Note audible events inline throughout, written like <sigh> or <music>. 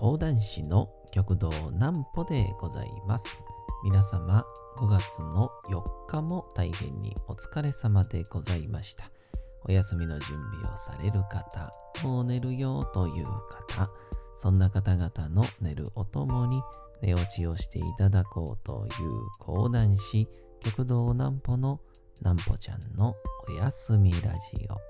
講談師の極道南歩でございます。皆様、5月の4日も大変にお疲れ様でございました。お休みの準備をされる方、もう寝るよという方、そんな方々の寝るおともに寝落ちをしていただこうという講談師、極道南歩の南歩ちゃんのおやすみラジオ。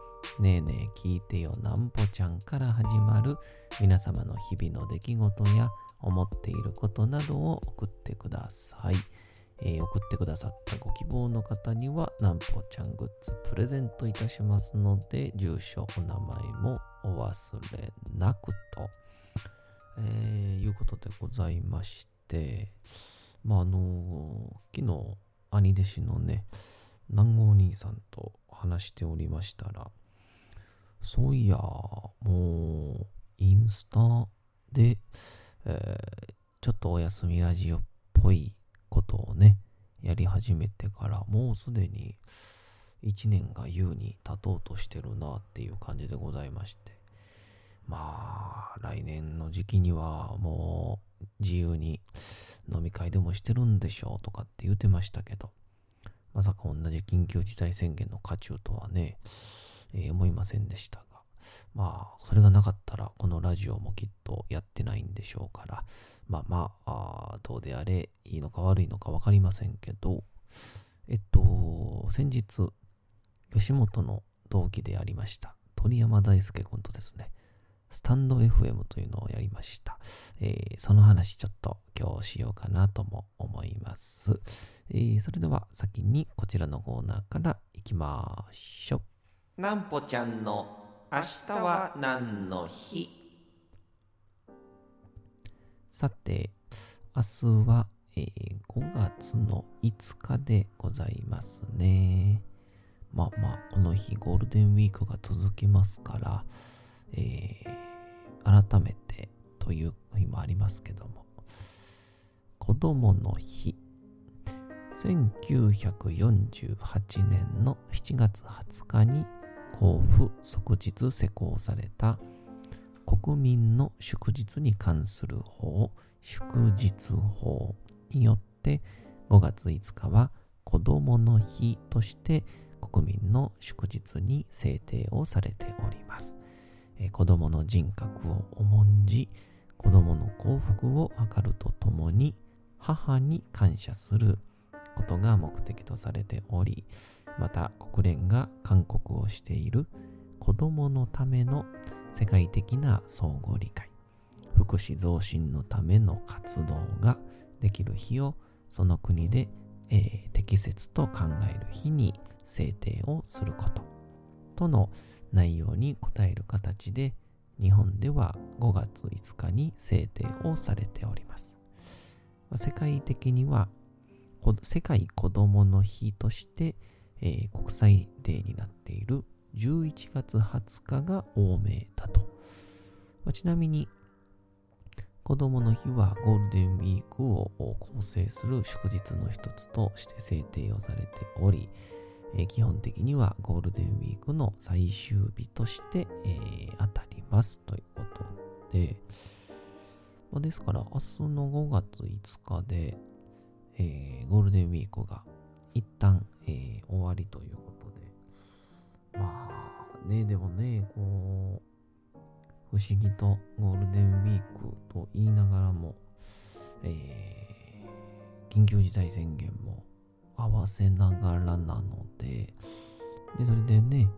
ねえねえ聞いてよなんぽちゃんから始まる皆様の日々の出来事や思っていることなどを送ってください。えー送ってくださったご希望の方にはなんぽちゃんグッズプレゼントいたしますので住所お名前もお忘れなくと、えーいうことでございましてまああの昨日兄弟子のね南郷兄さんと話しておりましたらそういや、もう、インスタで、えーちょっとお休みラジオっぽいことをね、やり始めてから、もうすでに1年が優に経とうとしてるなっていう感じでございまして。まあ、来年の時期にはもう自由に飲み会でもしてるんでしょうとかって言ってましたけど、まさか同じ緊急事態宣言の渦中とはね、えー思いませんでしたが、まあ、それがなかったら、このラジオもきっとやってないんでしょうから、まあまあ、あどうであれ、いいのか悪いのか分かりませんけど、えっと、先日、吉本の同期でありました、鳥山大輔君とですね、スタンド FM というのをやりました。えーその話ちょっと今日しようかなとも思います。えーそれでは先にこちらのコーナーからいきましょう。なんぽちゃんの明日は何の日？さて、明日は、えー5月の5日でございますね。まあまあ、この日ゴールデンウィークが続きますから、えー改めてという日もありますけども、子供の日。1948年の7月20日に公布即日施行された国民の祝日に関する法祝日法によって5月5日は子供の日として国民の祝日に制定をされております。えー子供の人格を重んじ子供の幸福を図るとともに母に感謝することが目的とされておりまた国連が勧告をしている子供のための世界的な相互理解福祉増進のための活動ができる日をその国で、えー適切と考える日に制定をすることとの内容に応える形で日本では5月5日に制定をされております。世界的には世界子どもの日として、えー国際デーになっている11月20日が多名だと。まあちなみに子どもの日はゴールデンウィークを構成する祝日の一つとして制定をされており、えー基本的にはゴールデンウィークの最終日として、えー当たりますということで、まあですから明日の5月5日で、えーゴールデンウィークが一旦、えー終わりということで、まあね、でもね、こう、不思議とゴールデンウィークと言いながらも、えー緊急事態宣言も合わせながらなので、で、それでね、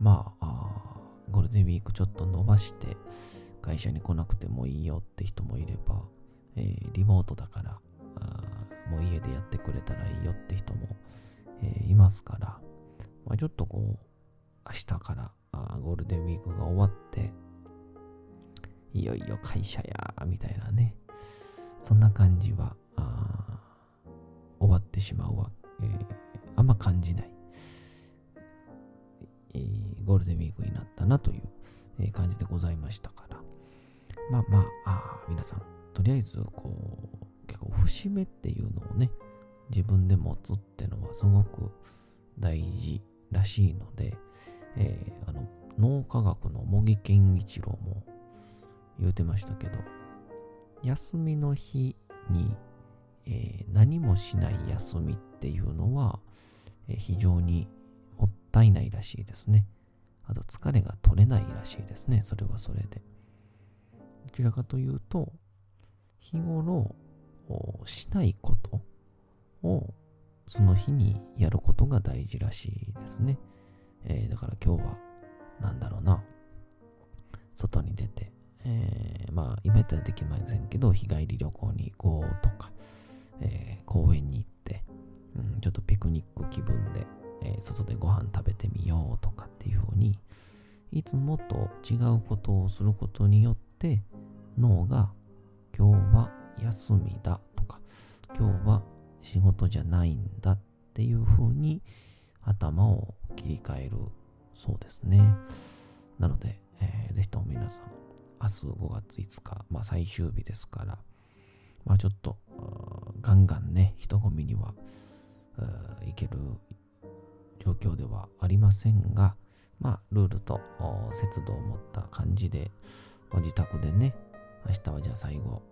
まあゴールデンウィークちょっと伸ばして、会社に来なくてもいいよって人もいれば、えーリモートだから、もう家でやってくれたらいいよって人も、えーいますから、まあ、ちょっとこう、明日からあーゴールデンウィークが終わって、いよいよ会社や、みたいなね。そんな感じは、終わってしまうわ、えー、あんま感じない、えー、ゴールデンウィークになったなという、え感じでございましたから。まあまあ、あ皆さん、とりあえず、こう、結構節目っていうのをね、自分で持つってのはすごく大事らしいので、えー、あの脳科学の茂木健一郎も言うてましたけど、休みの日に、えー、何もしない休みっていうのは、えー、非常にもったいないらしいですね。あと疲れが取れないらしいですね。それはそれで。どちらかというと、日頃しないことをその日にやることが大事らしいですね。えー、だから今日は、なんだろうな、外に出て、えー、まあ、今やったらできませんけど、日帰り旅行に行こうとか、えー、公園に行って、うん、ちょっとピクニック気分で、え、外でご飯食べてみようとかっていうふうに、いつもと違うことをすることによって、脳が今日は休みだとか、今日は仕事じゃないんだっていうふうに頭を切り替えるそうですね。なので、えー、ぜひとも皆さん、明日5月5日、まあ最終日ですから、まあちょっと、ガンガンね、人混みには、いける状況ではありませんが、まあ、ルールと節度を持った感じで、自宅でね、明日はじゃあ最後、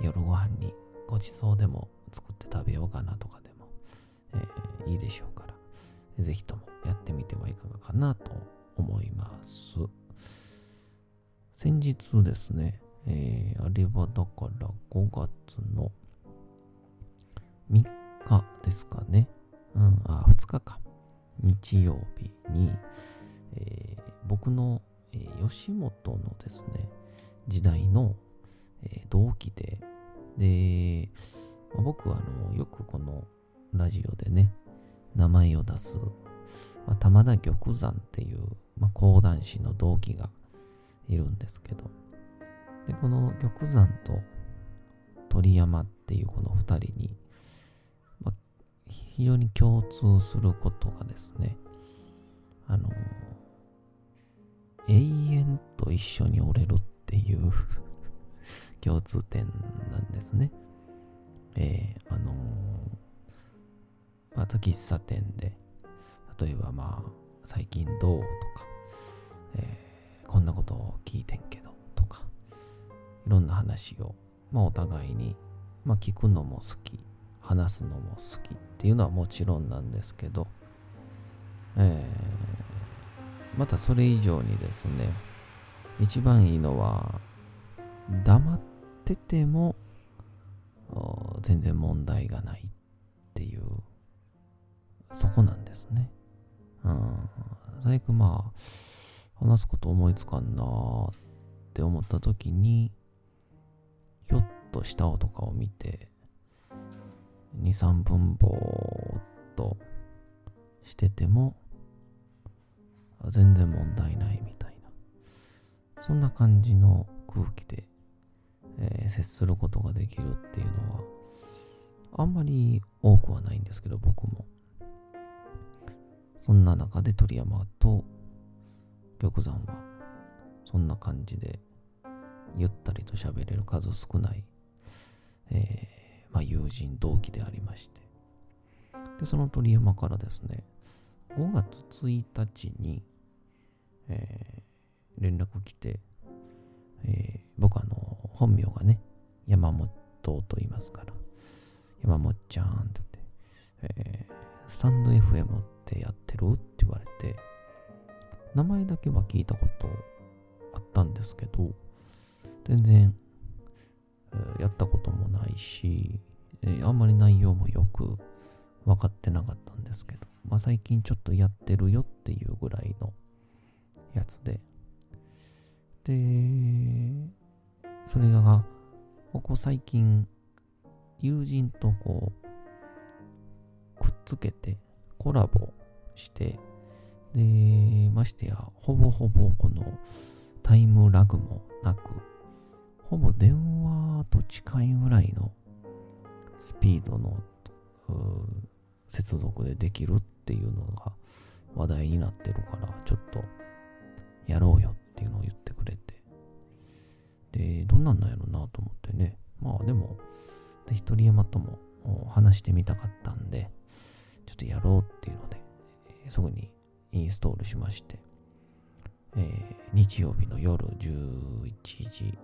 夜ご飯にごちそうでも作って食べようかなとかでも、えー、いいでしょうから、ぜひともやってみてはいかがかなと思います。先日ですね、えー、あれはだから5月の3日ですかね。うん、あ、2日か。日曜日に、えー、僕の、えー、吉本のですね、時代の、えー、同期で、で、まあ、僕はあのよくこのラジオでね、名前を出す、まあ、玉田玉山っていう、まあ、講談師の同期がいるんですけど、でこの玉山と鳥山っていうこの二人に、まあ、非常に共通することがですね、あの、永遠と一緒におれるって共通点なんですね。えー、あのー、また喫茶店で、例えばまあ、最近どうとか、えー、こんなことを聞いてんけどとか、いろんな話を、まあお互いに、まあ聞くのも好き、話すのも好きっていうのはもちろんなんですけど、えー、またそれ以上にですね、一番いいのは、黙ってても全然問題がないっていうそこなんですね。うん。最悪まあ話すこと思いつかんなって思った時にひょっと下とかを見て2、3分ぼーっとしてても全然問題ないみたいなそんな感じの空気で接することができるっていうのは、あんまり多くはないんですけど、僕も。そんな中で鳥山と玉山は、そんな感じで、ゆったりと喋れる数少ない、えー、まあ、友人、同期でありまして。で、その鳥山からですね、5月1日に、えー、連絡来て、えー、僕あの、本名がね、山本と言いますから、山本ちゃんって言って、えー、スタンド FM ってやってるって言われて、名前だけは聞いたことあったんですけど、全然、えー、やったこともないし、えー、あんまり内容もよく分かってなかったんですけど、まあ最近ちょっとやってるよっていうぐらいのやつで、で、それが、ここ最近、友人とこう、くっつけて、コラボして、で、ましてや、ほぼほぼこのタイムラグもなく、ほぼ電話と近いぐらいのスピードの接続でできるっていうのが話題になってるからちょっとやろうよってっていうのを言ってくれて。でどんなんなんやろなと思ってね。まあでも一人山とも話してみたかったんでちょっとやろうっていうので、え、すぐにインストールしまして、えー、日曜日の夜11時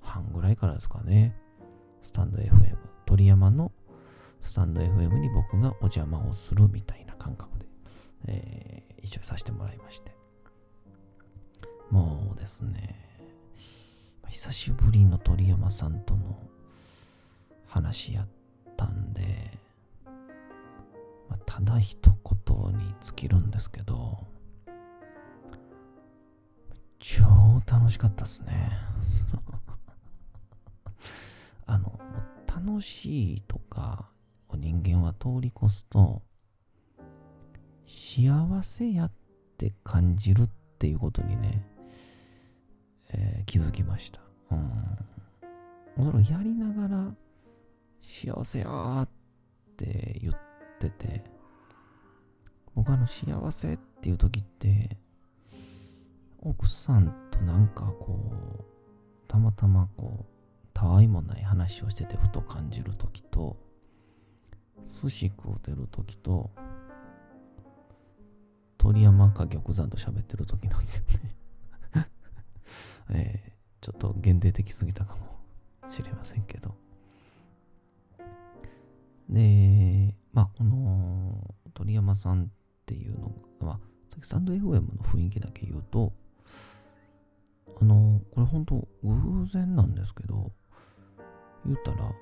半ぐらいからですかね。スタンド FM 鳥山のスタンド FM に僕がお邪魔をするみたいな感覚で、えー、一緒にさせてもらいまして。もうですね、久しぶりの鳥山さんとの話やったんで、ま、ただ一言に尽きるんですけど、超楽しかったっすね。<laughs> あの、楽しいとか人間は通り越すと幸せやって感じるっていうことにね、えー、気づきました。うん。それをやりながら幸せやーって言ってて僕あの幸せっていう時って奥さんとなんかこうたまたまこうたわいもない話をしててふと感じる時と寿司食うてる時と、鳥山か玉山と喋ってる時なんですよねえー、ちょっと限定的すぎたかもしれませんけど。で、まあ、この鳥山さんっていうのが、まあ、さっきスタンド FM の雰囲気だけ言うと、あの、これ本当偶然なんですけど、言ったら、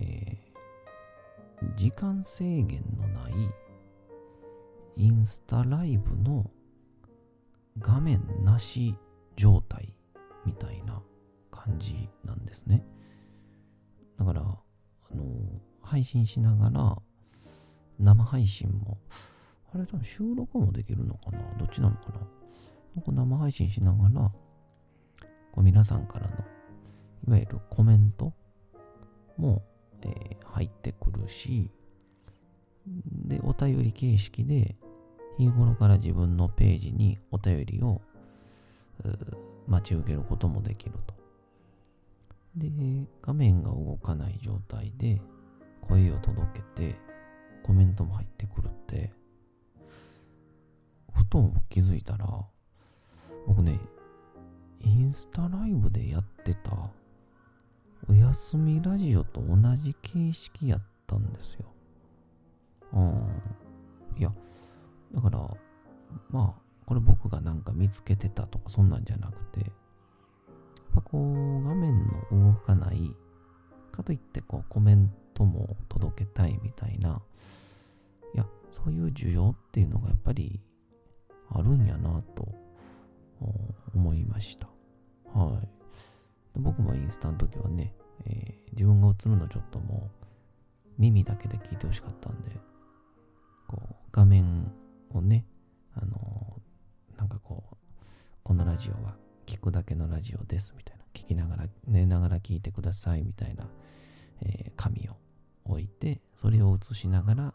え時間制限のないインスタライブの画面なし状態みたいな感じなんですね。だから、あの、配信しながら、生配信も、あれ多分収録もできるのかな？どっちなのかな？生配信しながら、こう皆さんからの、いわゆるコメントもえー、入ってくるし、で、お便り形式で、日頃から自分のページにお便りを待ち受けることもできると。で、画面が動かない状態で声を届けてコメントも入ってくるって、ふと気づいたら、僕ね、インスタライブでやってたおやすみラジオと同じ形式やったんですよ。うん。いや、だから、まあ、これ僕がなんか見つけてたとかそんなんじゃなくて、やっこう、画面の動かない、かといってこう、コメントも届けたいみたいな、いや、そういう需要っていうのがやっぱりあるんやなと思いました。はい。僕もインスタの時はね、えー、自分が映るのちょっともう耳だけで聞いてほしかったんで、こう画面をね、あの、なんかこう、このラジオは聞くだけのラジオですみたいな、聞きながら、寝ながら聞いてくださいみたいな、えー、紙を置いて、それを映しながら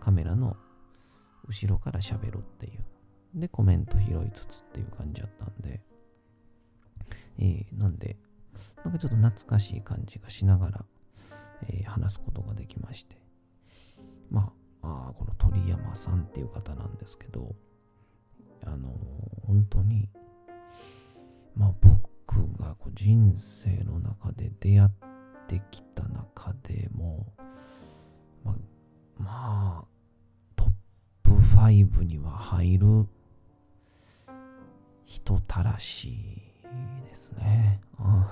カメラの後ろから喋るっていう。で、コメント拾いつつっていう感じだったんで、えー、なんで、なんかちょっと懐かしい感じがしながら、えー、話すことができまして。まあ、あこの鳥山さんっていう方なんですけど、あの、本当に、まあ僕がこう人生の中で出会ってきた中でも、まあ、まあ、トップ5には入る人たらしですね。うん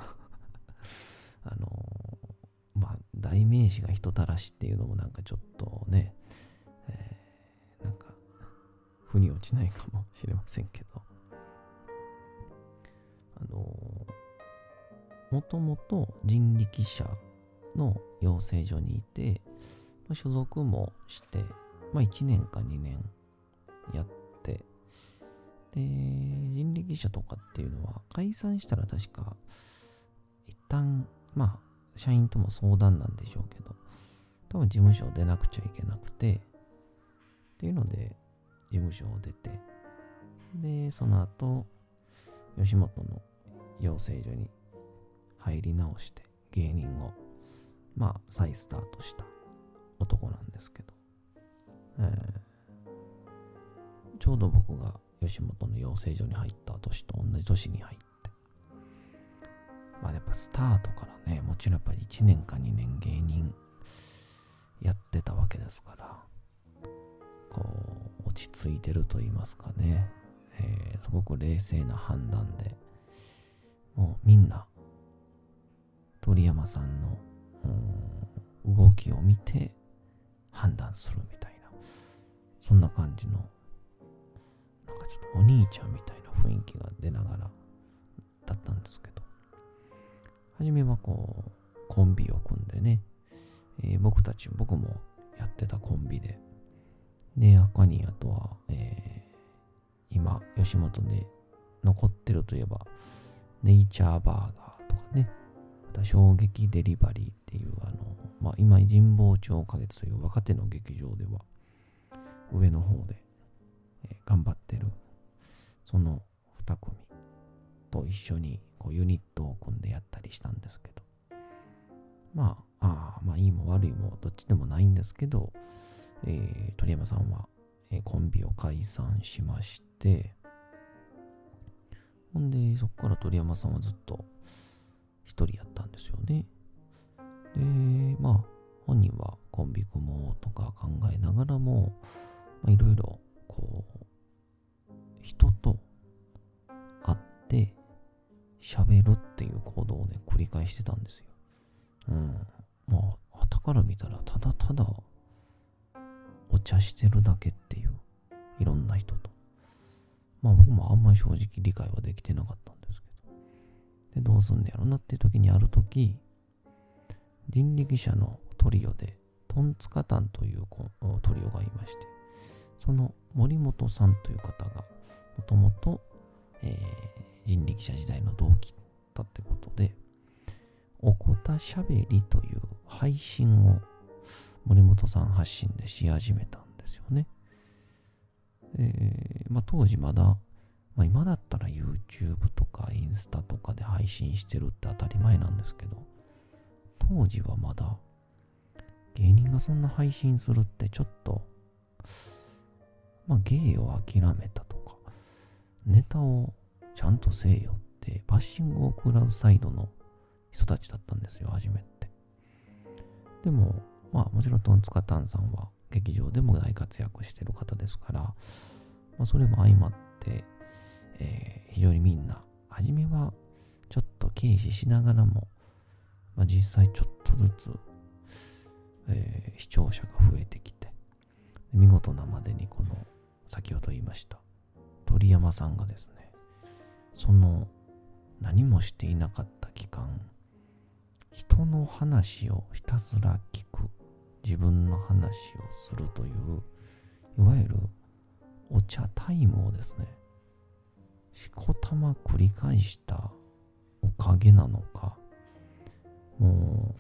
あの、まあ、代名詞が人たらしっていうのもなんかちょっとね、腑に落ちないかもしれませんけど、あの、もともと人力車の養成所にいて、まあ、所属もして、まあ、1年か2年やって、で、人力車とかっていうのは解散したら確か一、旦、まあ、社員とも相談なんでしょうけど、多分事務所を出なくちゃいけなくて、っていうので、事務所を出て、で、その後、吉本の養成所に入り直して、芸人を、まあ、再スタートした男なんですけど、えー、ちょうど僕が吉本の養成所に入った年と同じ年に入って、まあやっぱスタートからね、もちろんやっぱり1年か2年芸人やってたわけですから、こう、落ち着いてると言いますかね、えー、すごく冷静な判断で、もうみんな、鳥山さんの動きを見て判断するみたいな、そんな感じの、なんかちょっとお兄ちゃんみたいな雰囲気が出ながらだったんですけど、初めはこう、コンビを組んでね、えー、僕たち、僕もやってたコンビで、で、赤にあとは、えー、今、吉本で残ってるといえば、ネイチャーバーガーとかね、また衝撃デリバリーっていう、あの、まあ、今、神保町花月という若手の劇場では、上の方で、えー、頑張ってる、その2組と一緒にこうユニットを組んでやったりしたんですけど、まあ、あまあいいも悪いもどっちでもないんですけど、えー、鳥山さんは、えー、コンビを解散しまして、ほんで、そこから鳥山さんはずっと一人やったんですよね。で、まあ、本人はコンビ組もうとか考えながらも、いろいろ、こう、人と会って喋るっていう行動をね、繰り返してたんですよ。うん。まあ、旗から見たら、ただただ、お茶してるだけっていう、いろんな人と。まあ僕もあんまり正直理解はできてなかったんですけど。で、どうすんねやろなっていう時にある時、人力車のトリオで、トンツカタンというトリオがいまして、その森本さんという方が、もともと、人力車時代の同期だってことで、おこたしゃべりという配信を森本さん発信でし始めたんですよね。えー、まあ、当時まだ、まあ、今だったら YouTube とかインスタとかで配信してるって当たり前なんですけど、当時はまだ芸人がそんな配信するってちょっと、まあ、芸を諦めたとか、ネタをちゃんとせえよってバッシングを食らうサイドの人たちだったんですよ、初めて。でも、まあもちろんトンツカタンさんは劇場でも大活躍してる方ですから、まあ、それも相まって、えー、非常にみんな、初めはちょっと軽視しながらも、まあ、実際ちょっとずつ、えー、視聴者が増えてきて、見事なまでにこの、先ほど言いました、鳥山さんがですね、その何もしていなかった期間、人の話をひたすら聞く、自分の話をするという、いわゆるお茶タイムをですね、しこたま繰り返したおかげなのか、も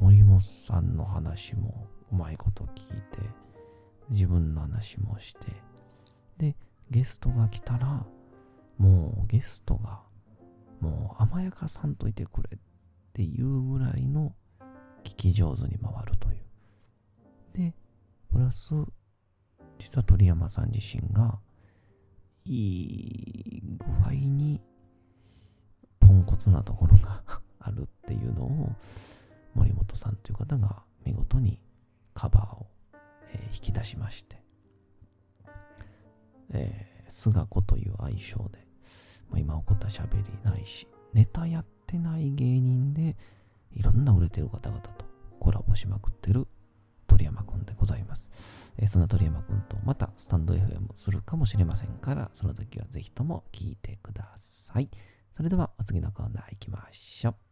う森本さんの話もうまいこと聞いて、自分の話もして、で、ゲストが来たら、もうゲストが、もう甘やかさんといてくれっていうぐらいの聞き上手に回るという。で、プラス、実は鳥山さん自身が、いい具合に、ポンコツなところが <laughs> あるっていうのを、森本さんという方が見事にカバーを、えー、引き出しまして、えー、菅子という愛称で、まあ、今起こった喋りないし、ネタやってない芸人で、いろんな売れてる方々とコラボしまくってるでございます。えー、そんな鳥山くんとまたスタンド FM するかもしれませんから、その時はぜひとも聞いてください。それではお次のコーナー行きましょう。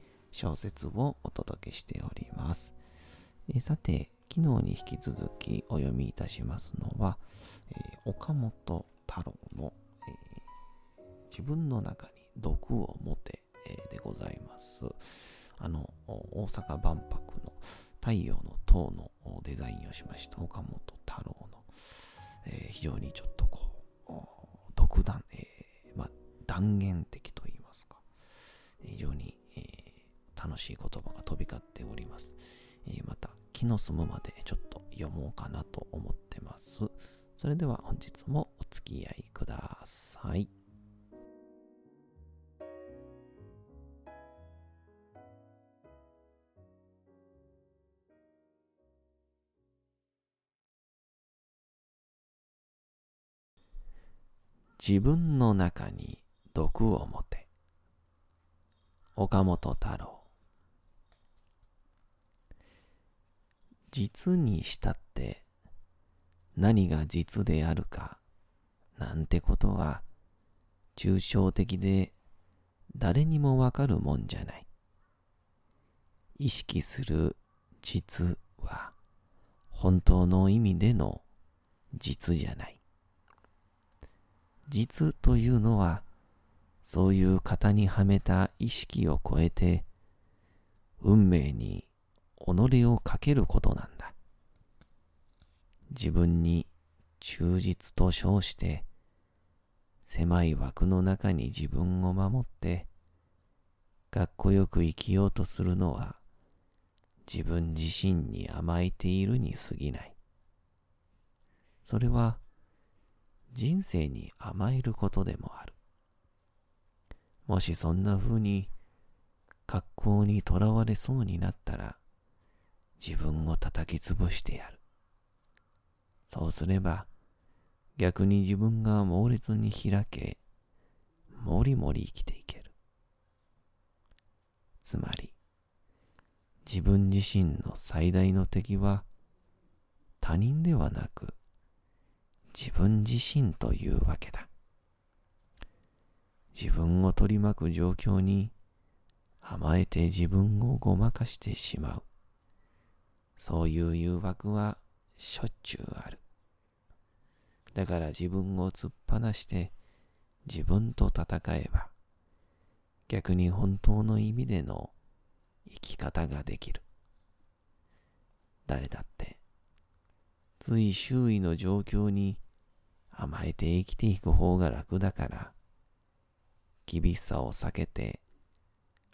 小説をお届けしております。えさて、昨日に引き続きお読みいたしますのは、えー、岡本太郎の、えー、自分の中に毒を持て、えー、でございます。あの、大阪万博の太陽の塔のデザインをしました岡本太郎の、え非常にちょっとこう、独断、えま、断言的と言いますか、非常に、楽しい言葉が飛び交っております。えー、また、気の済むまでちょっと読もうかなと思ってます。それでは本日もお付き合いください。自分の中に毒を持て。岡本太郎実にしたって何が実であるかなんてことは抽象的で誰にもわかるもんじゃない。意識する実は本当の意味での実じゃない。実というのはそういう型にはめた意識を超えて運命に己をかけることなんだ。自分に忠実と称して、狭い枠の中に自分を守って、かっこよく生きようとするのは、自分自身に甘えているに過ぎない。それは、人生に甘えることでもある。もしそんな風に、格好にとらわれそうになったら、自分を叩き潰してやる。そうすれば、逆に自分が猛烈に開け、もりもり生きていける。つまり、自分自身の最大の敵は、他人ではなく、自分自身というわけだ。自分を取り巻く状況に甘えて自分をごまかしてしまう。そういう誘惑はしょっちゅうある。だから自分を突っ放して自分と戦えば逆に本当の意味での生き方ができる。誰だってつい周囲の状況に甘えて生きていく方が楽だから厳しさを避けて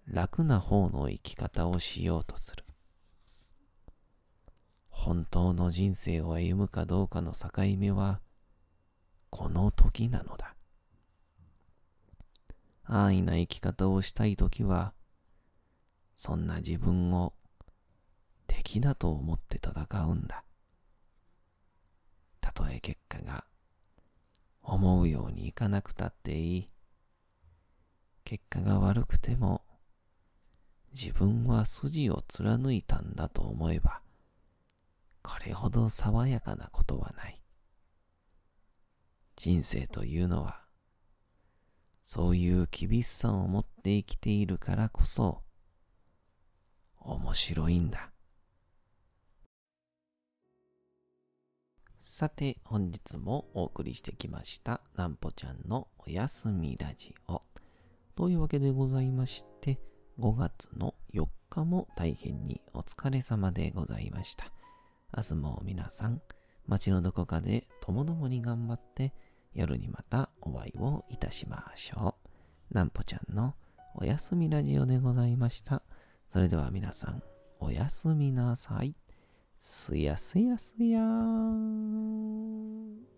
楽な方の生き方をしようとする。本当の人生を歩むかどうかの境目は、この時なのだ。安易な生き方をしたい時は、そんな自分を敵だと思って戦うんだ。たとえ結果が思うようにいかなくたっていい。結果が悪くても自分は筋を貫いたんだと思えばこれほど爽やかなことはない。人生というのは、そういう厳しさを持って生きているからこそ、面白いんだ。さて、本日もお送りしてきました、なんぽちゃんのおやすみラジオ。というわけでございまして、5月の4日も大変にお疲れ様でございました。明日も皆さん、街のどこかでともどもに頑張って、夜にまたお会いをいたしましょう。なんぽちゃんのおやすみラジオでございました。それでは皆さん、おやすみなさい。すやすやすやー。